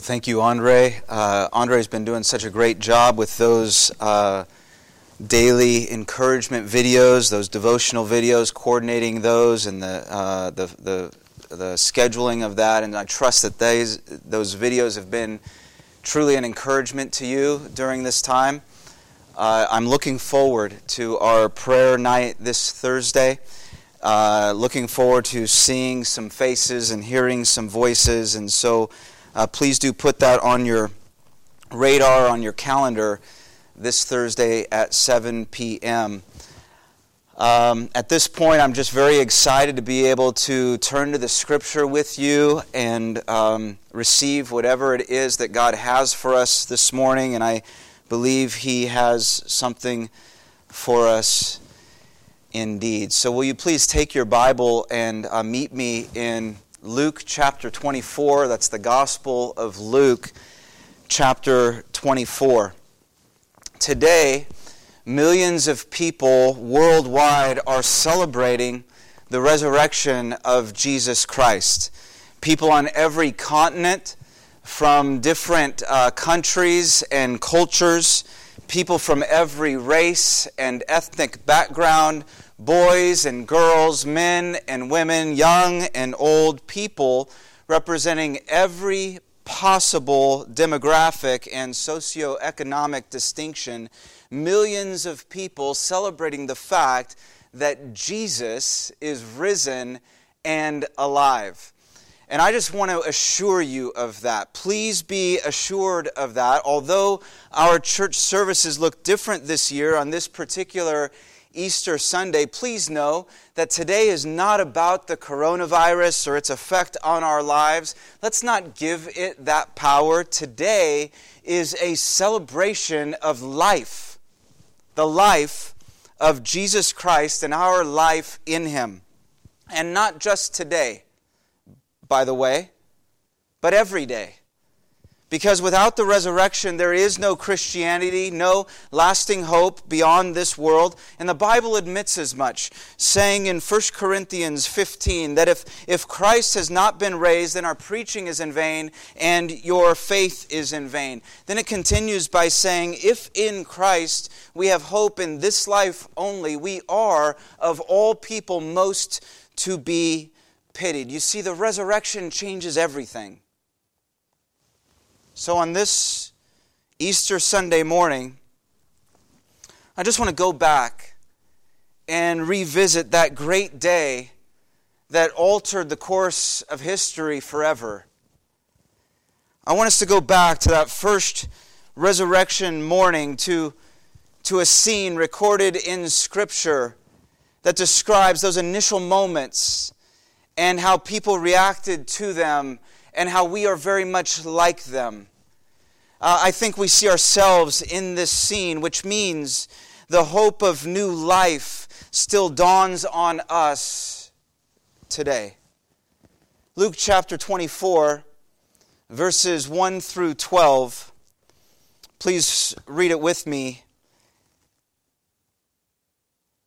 Well, thank you, Andre. Uh, Andre's been doing such a great job with those uh, daily encouragement videos, those devotional videos, coordinating those, and the, uh, the, the, the, scheduling of that. And I trust that those, those videos have been truly an encouragement to you during this time. Uh, I'm looking forward to our prayer night this Thursday. Uh, looking forward to seeing some faces and hearing some voices. And so, uh, please do put that on your radar, on your calendar this Thursday at 7 p.m. Um, at this point, I'm just very excited to be able to turn to the scripture with you and um, receive whatever it is that God has for us this morning. And I believe He has something for us indeed. So, will you please take your Bible and uh, meet me in Luke chapter 24. That's the Gospel of Luke chapter 24. Today, millions of people worldwide are celebrating the resurrection of Jesus Christ. People on every continent, from different uh, countries and cultures, people from every race and ethnic background boys and girls, men and women, young and old people, representing every possible demographic and socioeconomic distinction, millions of people celebrating the fact that Jesus is risen and alive. And I just want to assure you of that. Please be assured of that. Although our church services look different this year on this particular Easter Sunday, please know that today is not about the coronavirus or its effect on our lives. Let's not give it that power. Today is a celebration of life, the life of Jesus Christ and our life in Him. And not just today, by the way, but every day. Because without the resurrection, there is no Christianity, no lasting hope beyond this world. And the Bible admits as much, saying in 1 Corinthians 15 that if, if Christ has not been raised, then our preaching is in vain and your faith is in vain. Then it continues by saying, if in Christ we have hope in this life only, we are of all people most to be pitied. You see, the resurrection changes everything. So, on this Easter Sunday morning, I just want to go back and revisit that great day that altered the course of history forever. I want us to go back to that first resurrection morning, to, to a scene recorded in Scripture that describes those initial moments and how people reacted to them and how we are very much like them. Uh, I think we see ourselves in this scene, which means the hope of new life still dawns on us today. Luke chapter 24, verses 1 through 12. Please read it with me.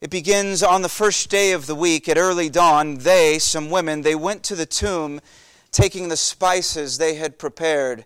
It begins on the first day of the week at early dawn. They, some women, they went to the tomb taking the spices they had prepared.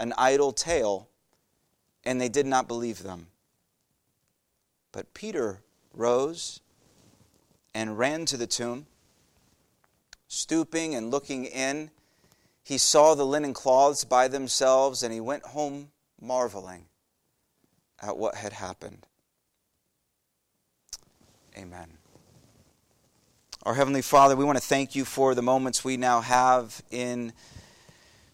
an idle tale, and they did not believe them. But Peter rose and ran to the tomb. Stooping and looking in, he saw the linen cloths by themselves and he went home marveling at what had happened. Amen. Our Heavenly Father, we want to thank you for the moments we now have in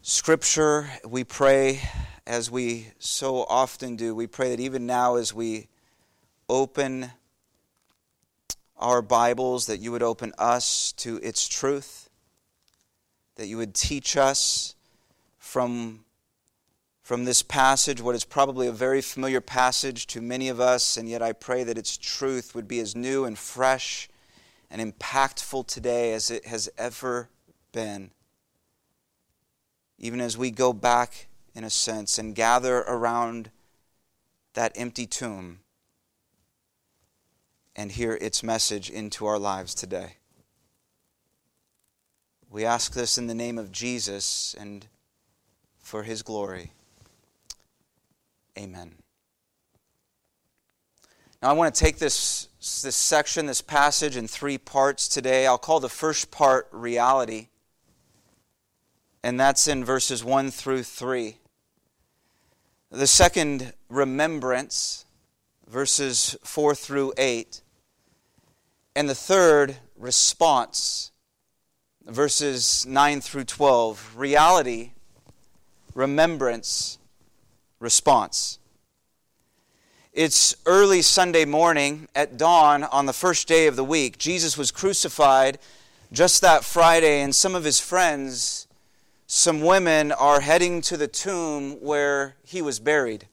Scripture. We pray, as we so often do, we pray that even now, as we open our Bibles, that you would open us to its truth, that you would teach us from, from this passage, what is probably a very familiar passage to many of us, and yet I pray that its truth would be as new and fresh and impactful today as it has ever been. Even as we go back, in a sense, and gather around that empty tomb and hear its message into our lives today. We ask this in the name of Jesus and for his glory. Amen. Now, I want to take this, this section, this passage, in three parts today. I'll call the first part reality, and that's in verses 1 through 3. The second, remembrance, verses 4 through 8. And the third, response, verses 9 through 12. Reality, remembrance, response. It's early Sunday morning at dawn on the first day of the week. Jesus was crucified just that Friday, and some of his friends, some women, are heading to the tomb where he was buried.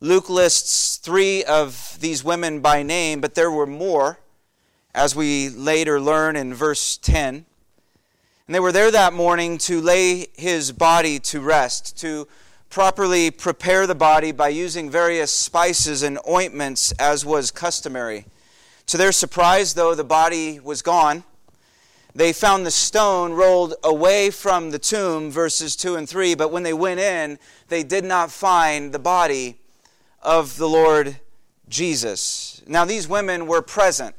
Luke lists three of these women by name, but there were more, as we later learn in verse 10. And they were there that morning to lay his body to rest, to properly prepare the body by using various spices and ointments as was customary. To their surprise, though, the body was gone. They found the stone rolled away from the tomb, verses 2 and 3, but when they went in, they did not find the body of the Lord Jesus. Now, these women were present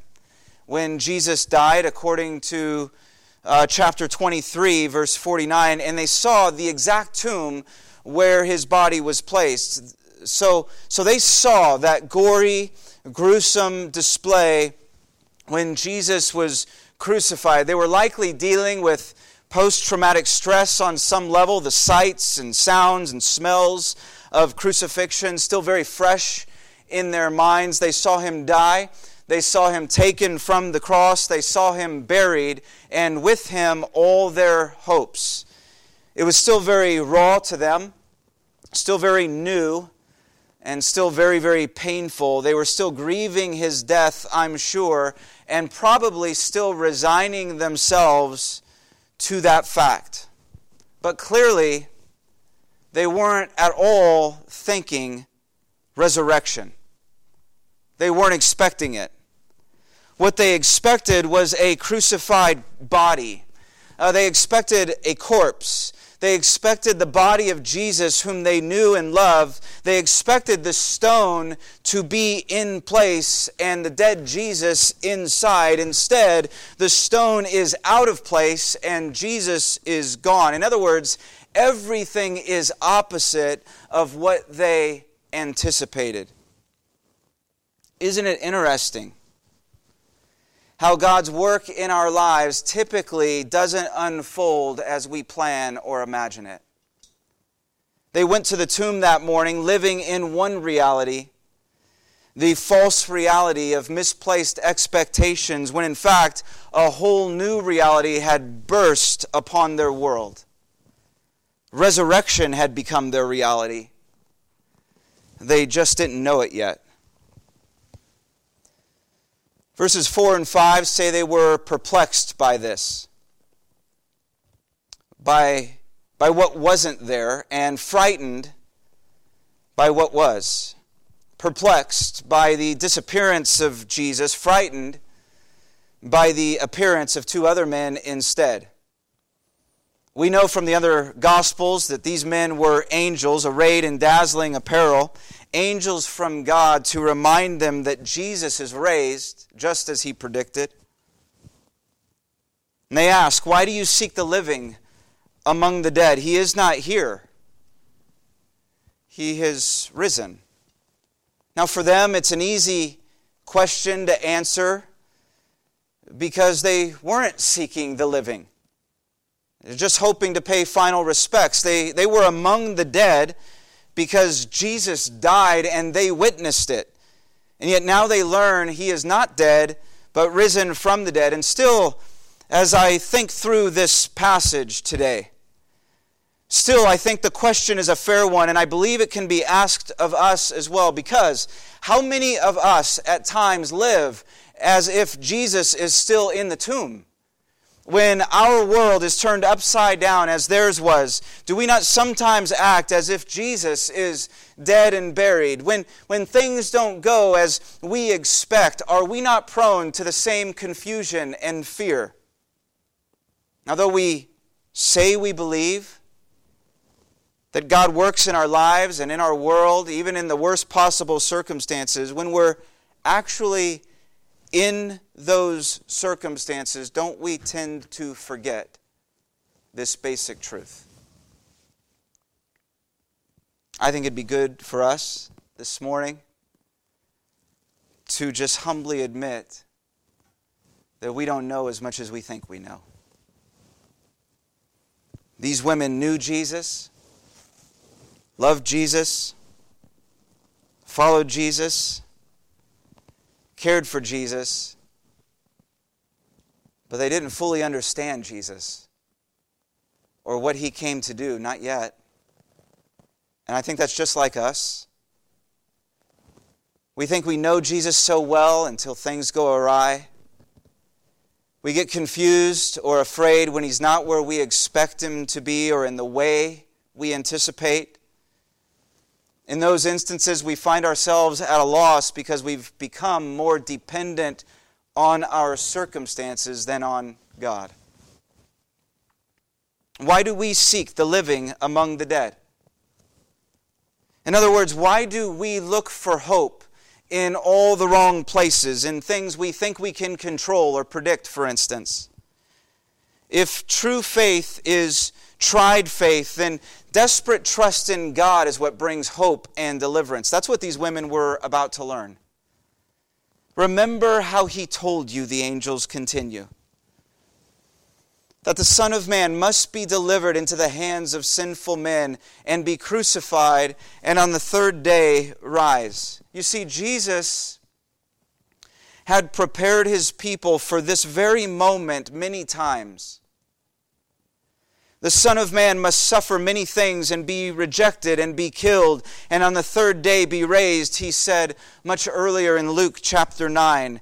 when Jesus died, according to uh, chapter 23, verse 49, and they saw the exact tomb where his body was placed. So, so they saw that gory, gruesome display when Jesus was crucified. They were likely dealing with post traumatic stress on some level, the sights and sounds and smells of crucifixion still very fresh in their minds. They saw him die. They saw him taken from the cross. They saw him buried, and with him all their hopes. It was still very raw to them still very new and still very, very painful. They were still grieving his death, I'm sure, and probably still resigning themselves to that fact. But clearly, they weren't at all thinking resurrection. They weren't expecting it. What they expected was a crucified body. Uh, they expected a corpse. They expected the body of Jesus, whom they knew and loved. They expected the stone to be in place and the dead Jesus inside. Instead, the stone is out of place and Jesus is gone. In other words, everything is opposite of what they anticipated. Isn't it interesting? How God's work in our lives typically doesn't unfold as we plan or imagine it. They went to the tomb that morning living in one reality, the false reality of misplaced expectations, when in fact a whole new reality had burst upon their world. Resurrection had become their reality. They just didn't know it yet. Verses 4 and 5 say they were perplexed by this, by, by what wasn't there, and frightened by what was. Perplexed by the disappearance of Jesus, frightened by the appearance of two other men instead. We know from the other Gospels that these men were angels arrayed in dazzling apparel, angels from God to remind them that Jesus is raised, just as he predicted. And they ask, Why do you seek the living among the dead. He is not here, He has risen. Now, for them, it's an easy question to answer because they weren't seeking the living. They're just hoping to pay final respects. They, they were among the dead because Jesus died and they witnessed it. And yet now they learn he is not dead, but risen from the dead. And still, as I think through this passage today, still I think the question is a fair one, and I believe it can be asked of us as well, because how many of us at times live as if Jesus is still in the tomb? When our world is turned upside down as theirs was, do we not sometimes act as if Jesus is dead and buried? When, when things don't go as we expect, are we not prone to the same confusion and fear? Now, though we say we believe that God works in our lives and in our world, even in the worst possible circumstances, when we're actually in those circumstances, don't we tend to forget this basic truth? I think it'd be good for us this morning to just humbly admit that we don't know as much as we think we know. These women knew Jesus, loved Jesus, followed Jesus cared for Jesus, but they didn't fully understand Jesus or what he came to do, not yet. And I think that's just like us. We think we know Jesus so well until things go awry. We get confused or afraid when he's not where we expect him to be or in the way we anticipate. In those instances, we find ourselves at a loss because we've become more dependent on our circumstances than on God. Why do we seek the living among the dead? In other words, why do we look for hope in all the wrong places, in things we think we can control or predict, for instance? If true faith is tried faith, then desperate trust in God is what brings hope and deliverance. That's what these women were about to learn. Remember how he told you, the angels continue, that the Son of Man must be delivered into the hands of sinful men and be crucified, and on the third day rise. You see, Jesus had prepared his people for this very moment many times. The Son of Man must suffer many things and be rejected and be killed, and on the third day be raised, he said much earlier in Luke chapter 9.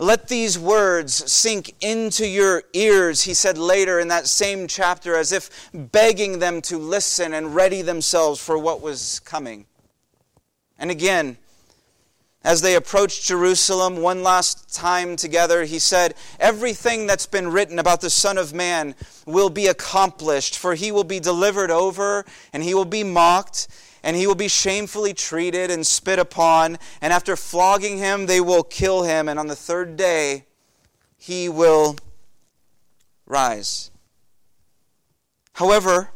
Let these words sink into your ears, he said later in that same chapter, as if begging them to listen and ready themselves for what was coming. And again, as they approached Jerusalem one last time together, he said, Everything that's been written about the Son of Man will be accomplished, for he will be delivered over, and he will be mocked, and he will be shamefully treated and spit upon, and after flogging him, they will kill him, and on the third day, he will rise. However,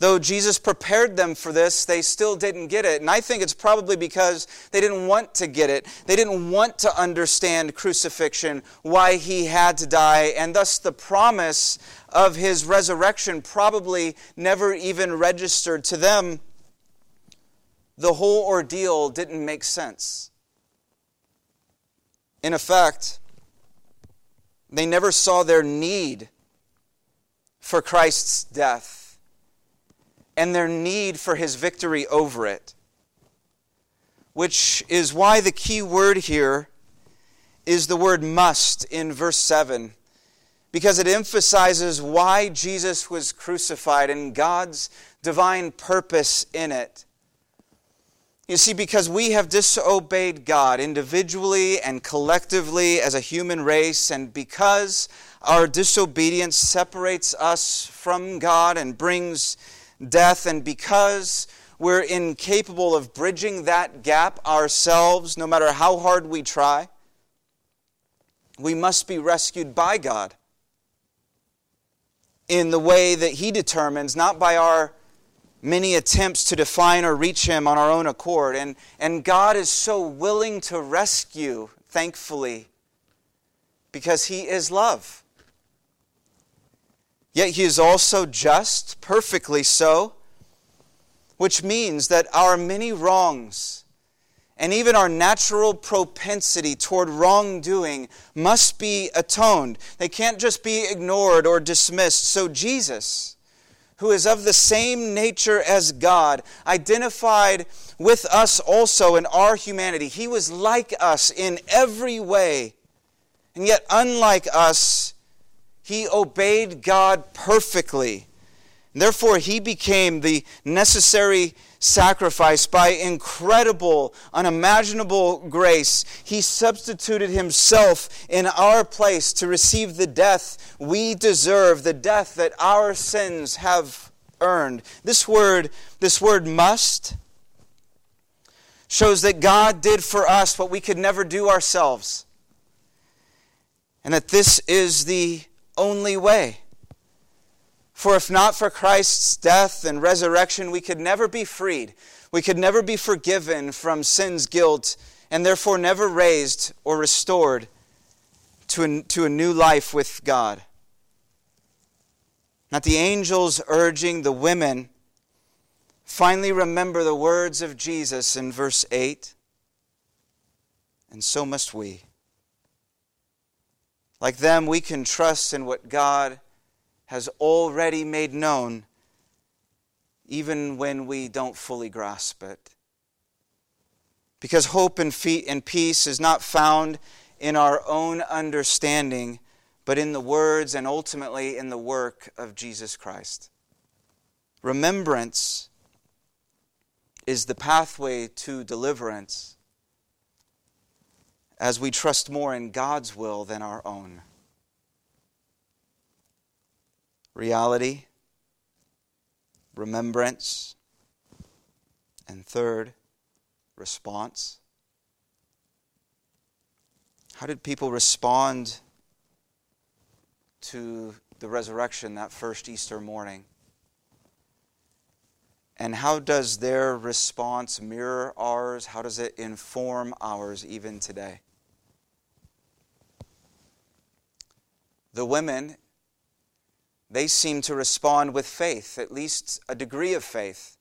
Though Jesus prepared them for this, they still didn't get it. And I think it's probably because they didn't want to get it. They didn't want to understand crucifixion, why he had to die, and thus the promise of his resurrection probably never even registered to them. The whole ordeal didn't make sense. In effect, they never saw their need for Christ's death and their need for his victory over it. Which is why the key word here is the word must in verse 7, because it emphasizes why Jesus was crucified and God's divine purpose in it. You see, because we have disobeyed God individually and collectively as a human race, and because our disobedience separates us from God and brings death, and because we're incapable of bridging that gap ourselves, no matter how hard we try, we must be rescued by God. in the way that He determines, not by our many attempts to define or reach Him on our own accord. And, and God is so willing to rescue, thankfully, because He is love. Yet He is also just, perfectly so, which means that our many wrongs and even our natural propensity toward wrongdoing must be atoned. They can't just be ignored or dismissed. So, Jesus, who is of the same nature as God, identified with us also in our humanity. He was like us in every way, and yet, unlike us, he obeyed God perfectly. Therefore, he became the necessary sacrifice by incredible, unimaginable grace. He substituted himself in our place to receive the death we deserve, the death that our sins have earned. This word, this word must, shows that God did for us what we could never do ourselves. And that this is the only way. For if not for Christ's death and resurrection, we could never be freed. We could never be forgiven from sin's guilt and therefore never raised or restored to a, to a new life with God. Not the angels urging the women finally remember the words of Jesus in verse 8, and so must we. Like them, we can trust in what God has already made known, even when we don't fully grasp it. Because hope and, and peace is not found in our own understanding, but in the words and ultimately in the work of Jesus Christ. Remembrance is the pathway to deliverance as we trust more in God's will than our own reality, remembrance, and third, response. How did people respond to the resurrection that first Easter morning? And how does their response mirror ours? How does it inform ours even today? The women they seem to respond with faith, at least a degree of faith.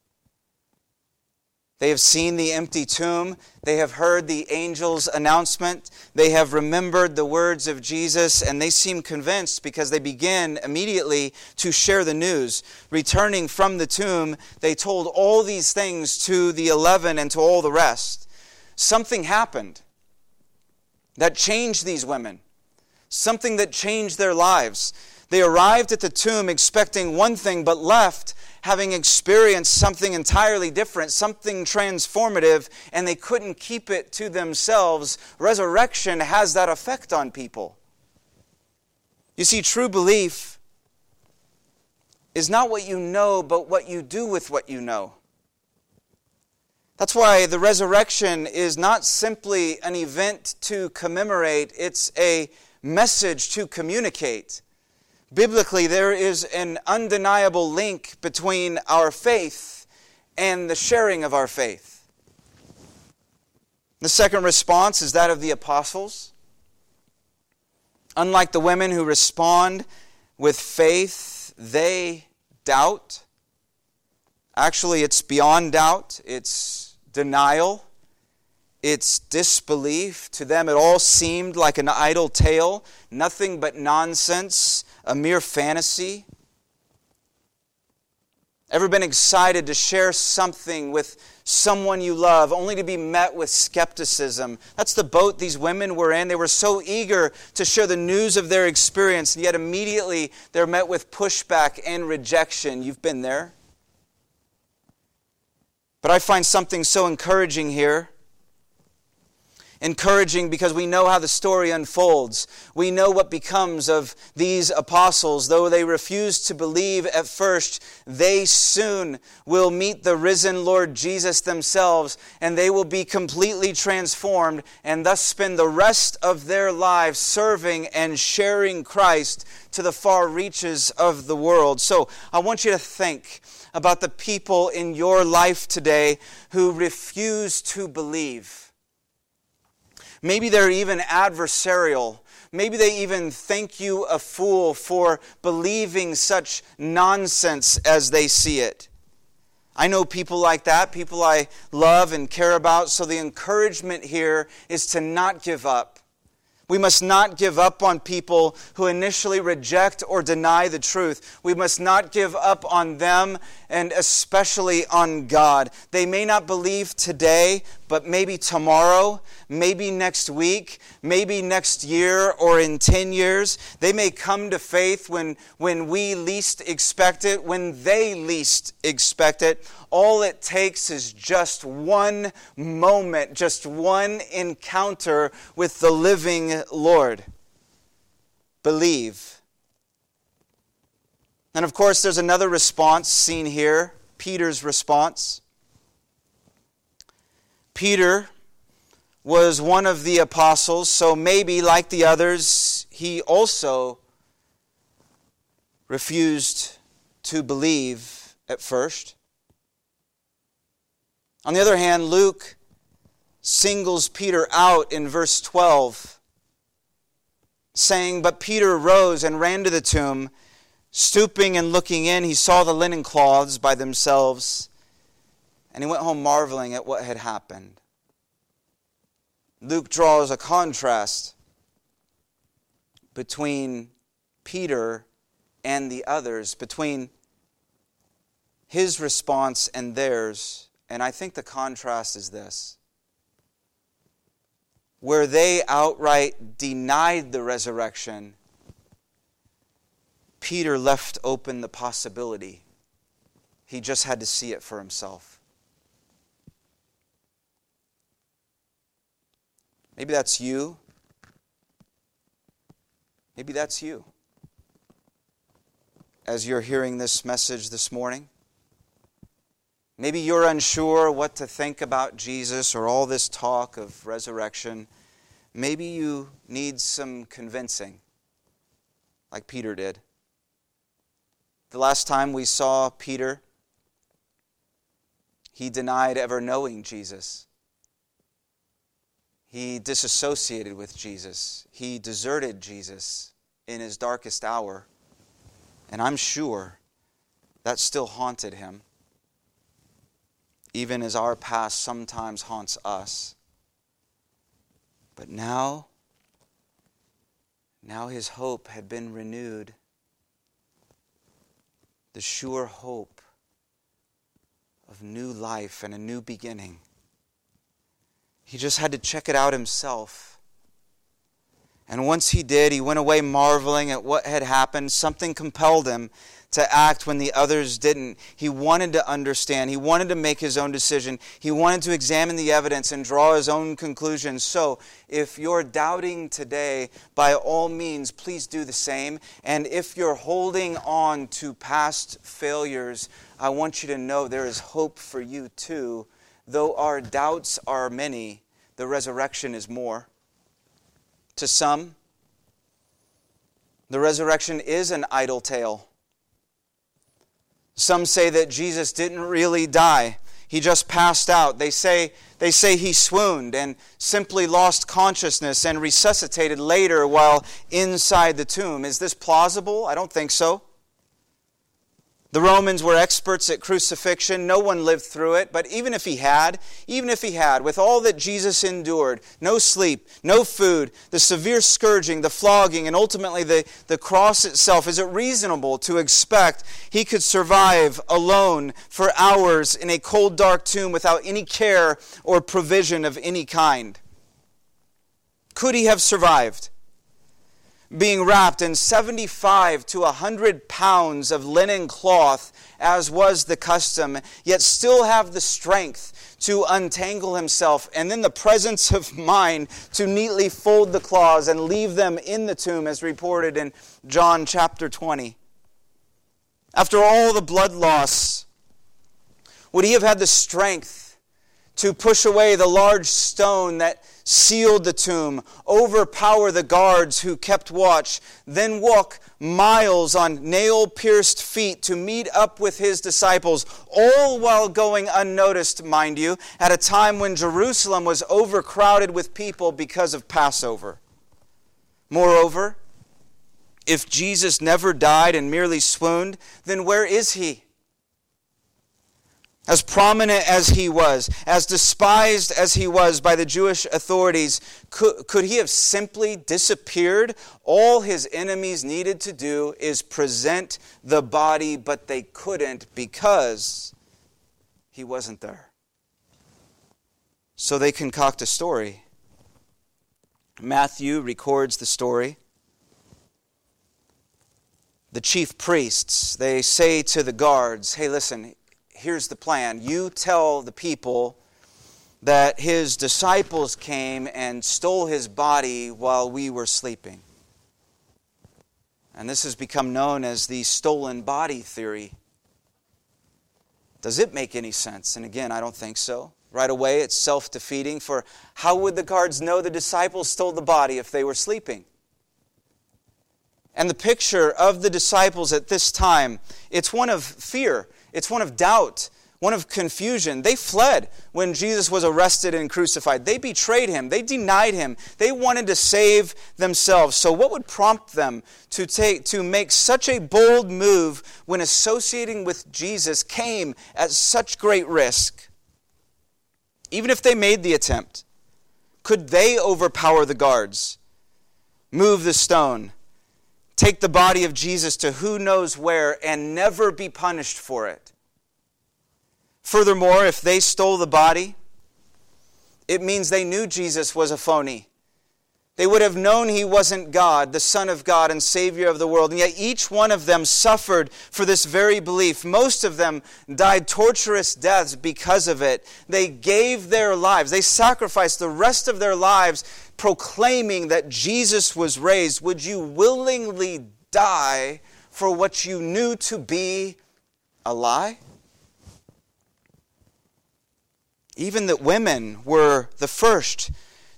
They have seen the empty tomb. They have heard the angel's announcement. They have remembered the words of Jesus, and they seem convinced because they begin immediately to share the news. Returning from the tomb, they told all these things to the eleven and to all the rest. Something happened that changed these women, something that changed their lives. They arrived at the tomb expecting one thing, but left having experienced something entirely different, something transformative, and they couldn't keep it to themselves. Resurrection has that effect on people. You see, true belief is not what you know, but what you do with what you know. That's why the resurrection is not simply an event to commemorate, it's a message to communicate. Biblically, there is an undeniable link between our faith and the sharing of our faith. The second response is that of the apostles. Unlike the women who respond with faith, they doubt. Actually, it's beyond doubt, it's denial, it's disbelief. To them, it all seemed like an idle tale, nothing but nonsense a mere fantasy? Ever been excited to share something with someone you love only to be met with skepticism? That's the boat these women were in. They were so eager to share the news of their experience, and yet immediately they're met with pushback and rejection. You've been there. But I find something so encouraging here encouraging because we know how the story unfolds. We know what becomes of these apostles. Though they refuse to believe at first, they soon will meet the risen Lord Jesus themselves, and they will be completely transformed and thus spend the rest of their lives serving and sharing Christ to the far reaches of the world. So I want you to think about the people in your life today who refuse to believe Maybe they're even adversarial. Maybe they even think you a fool for believing such nonsense as they see it. I know people like that, people I love and care about, so the encouragement here is to not give up. We must not give up on people who initially reject or deny the truth. We must not give up on them and especially on God. They may not believe today, but maybe tomorrow, maybe next week, maybe next year or in 10 years. They may come to faith when, when we least expect it, when they least expect it. All it takes is just one moment, just one encounter with the living Lord. Believe. And of course, there's another response seen here Peter's response. Peter was one of the apostles, so maybe, like the others, he also refused to believe at first. On the other hand, Luke singles Peter out in verse 12, saying, But Peter rose and ran to the tomb. Stooping and looking in, he saw the linen cloths by themselves and he went home marveling at what had happened. Luke draws a contrast between Peter and the others, between his response and theirs. And I think the contrast is this where they outright denied the resurrection, Peter left open the possibility. He just had to see it for himself. Maybe that's you. Maybe that's you. As you're hearing this message this morning, maybe you're unsure what to think about Jesus or all this talk of resurrection. Maybe you need some convincing, like Peter did. The last time we saw Peter, he denied ever knowing Jesus. He disassociated with Jesus. He deserted Jesus in his darkest hour. And I'm sure that still haunted him, even as our past sometimes haunts us. But now, now his hope had been renewed. The sure hope of new life and a new beginning. He just had to check it out himself. And once he did, he went away marveling at what had happened. Something compelled him to act when the others didn't. He wanted to understand. He wanted to make his own decision. He wanted to examine the evidence and draw his own conclusions. So, if you're doubting today, by all means, please do the same. And if you're holding on to past failures, I want you to know there is hope for you too Though our doubts are many, the resurrection is more. To some, the resurrection is an idle tale. Some say that Jesus didn't really die. He just passed out. They say, they say he swooned and simply lost consciousness and resuscitated later while inside the tomb. Is this plausible? I don't think so. The Romans were experts at crucifixion. No one lived through it. But even if he had, even if he had, with all that Jesus endured no sleep, no food, the severe scourging, the flogging, and ultimately the, the cross itself, is it reasonable to expect he could survive alone for hours in a cold, dark tomb without any care or provision of any kind? Could he have survived? Being wrapped in 75 to a 100 pounds of linen cloth, as was the custom, yet still have the strength to untangle himself, and then the presence of mind to neatly fold the claws and leave them in the tomb, as reported in John chapter 20. After all the blood loss, would he have had the strength to push away the large stone that sealed the tomb, overpower the guards who kept watch, then walk miles on nail pierced feet to meet up with his disciples, all while going unnoticed, mind you, at a time when Jerusalem was overcrowded with people because of Passover. Moreover, if Jesus never died and merely swooned, then where is he? As prominent as he was, as despised as he was by the Jewish authorities, could, could he have simply disappeared? All his enemies needed to do is present the body, but they couldn't because he wasn't there. So they concoct a story. Matthew records the story. The chief priests, they say to the guards, Hey, listen, here's the plan you tell the people that his disciples came and stole his body while we were sleeping. And this has become known as the stolen body theory. Does it make any sense? And again, I don't think so. Right away, it's self defeating, for how would the guards know the disciples stole the body if they were sleeping? And the picture of the disciples at this time, it's one of fear. It's one of doubt, one of confusion. They fled when Jesus was arrested and crucified. They betrayed him. They denied him. They wanted to save themselves. So what would prompt them to take to make such a bold move when associating with Jesus came at such great risk? Even if they made the attempt, could they overpower the guards? Move the stone? Take the body of Jesus to who knows where and never be punished for it. Furthermore, if they stole the body, it means they knew Jesus was a phony. They would have known he wasn't God, the Son of God and Savior of the world. And yet each one of them suffered for this very belief. Most of them died torturous deaths because of it. They gave their lives, they sacrificed the rest of their lives proclaiming that Jesus was raised. Would you willingly die for what you knew to be a lie? Even that women were the first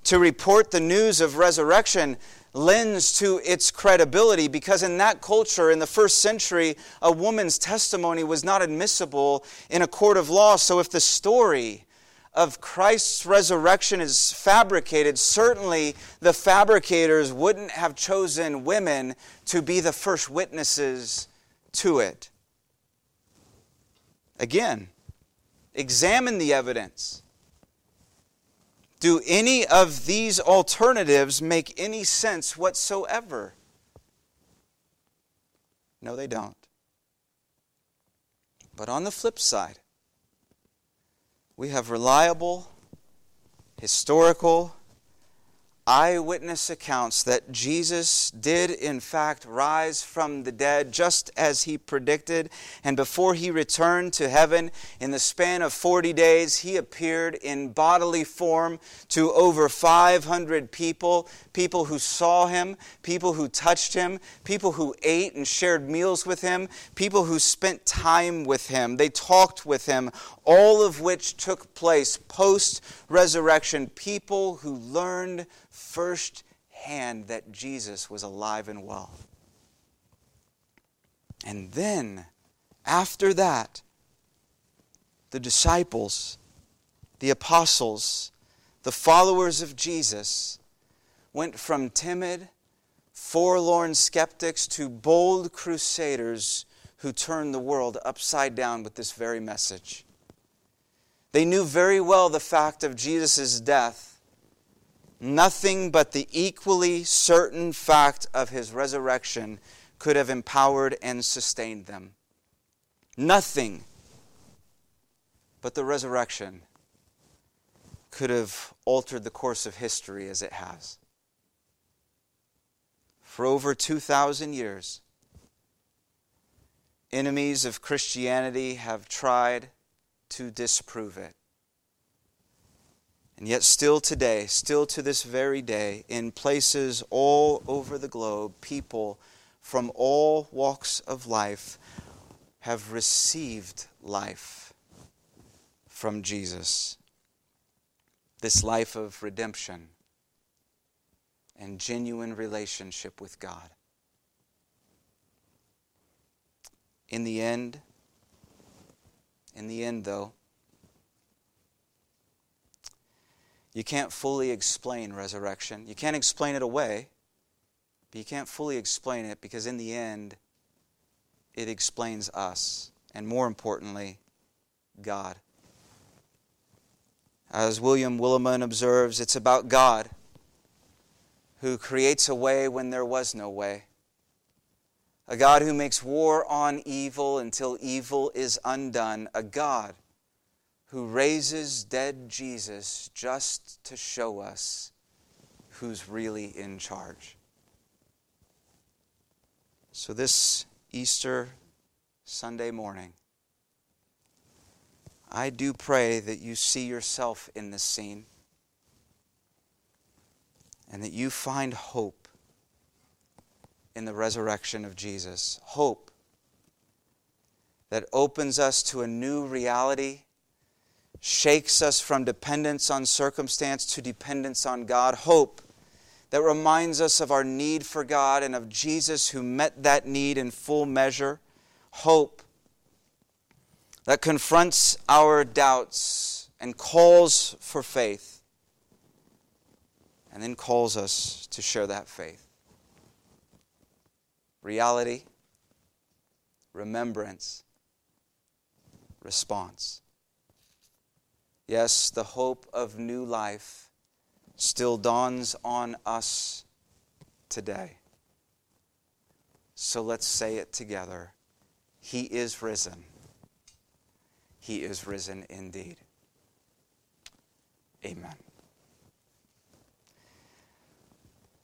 to report the news of resurrection lends to its credibility because in that culture, in the first century, a woman's testimony was not admissible in a court of law. So if the story of Christ's resurrection is fabricated, certainly the fabricators wouldn't have chosen women to be the first witnesses to it. Again, examine the evidence. Do any of these alternatives make any sense whatsoever? No, they don't. But on the flip side, we have reliable, historical, eyewitness accounts that Jesus did, in fact, rise from the dead just as he predicted. And before he returned to heaven, in the span of 40 days, he appeared in bodily form to over 500 people people who saw him, people who touched him, people who ate and shared meals with him, people who spent time with him. They talked with him, all of which took place post resurrection. People who learned firsthand that Jesus was alive and well. And then, after that, the disciples, the apostles, the followers of Jesus went from timid, forlorn skeptics to bold crusaders who turned the world upside down with this very message. They knew very well the fact of Jesus' death Nothing but the equally certain fact of his resurrection could have empowered and sustained them. Nothing but the resurrection could have altered the course of history as it has. For over 2,000 years, enemies of Christianity have tried to disprove it. And yet, still today, still to this very day, in places all over the globe, people from all walks of life have received life from Jesus. This life of redemption and genuine relationship with God. In the end, in the end, though, you can't fully explain resurrection. You can't explain it away, but you can't fully explain it because, in the end, it explains us, and more importantly, God. As William Willimon observes, it's about God who creates a way when there was no way a God who makes war on evil until evil is undone, a God who raises dead Jesus just to show us who's really in charge. So, this Easter Sunday morning, I do pray that you see yourself in this scene and that you find hope in the resurrection of Jesus. Hope that opens us to a new reality, shakes us from dependence on circumstance to dependence on God. Hope that reminds us of our need for God and of Jesus who met that need in full measure. Hope that confronts our doubts and calls for faith, and then calls us to share that faith reality, remembrance, response. Yes, the hope of new life still dawns on us today. So let's say it together. He is risen. He is risen indeed. Amen.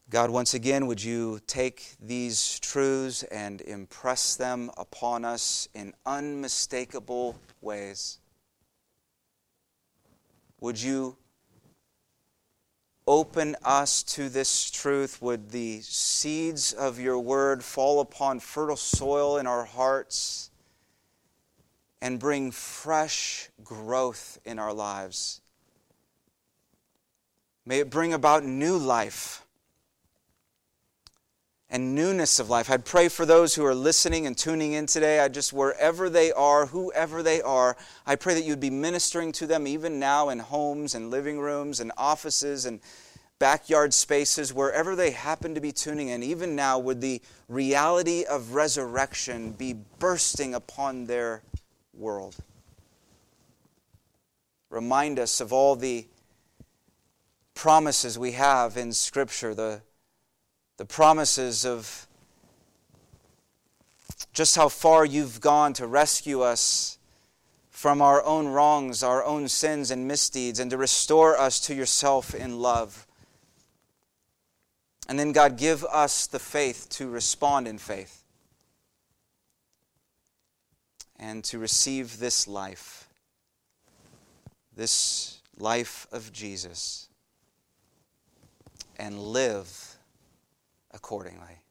God, once again, would you take these truths and impress them upon us in unmistakable ways? Would you open us to this truth? Would the seeds of your word fall upon fertile soil in our hearts and bring fresh growth in our lives? May it bring about new life and newness of life. I'd pray for those who are listening and tuning in today. I just, wherever they are, whoever they are, I pray that you'd be ministering to them even now in homes and living rooms and offices and backyard spaces, wherever they happen to be tuning in. Even now, would the reality of resurrection be bursting upon their world? Remind us of all the promises we have in Scripture, the the promises of just how far you've gone to rescue us from our own wrongs, our own sins and misdeeds, and to restore us to yourself in love. And then, God, give us the faith to respond in faith and to receive this life, this life of Jesus, and live accordingly.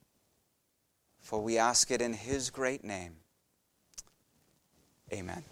For we ask it in his great name. Amen.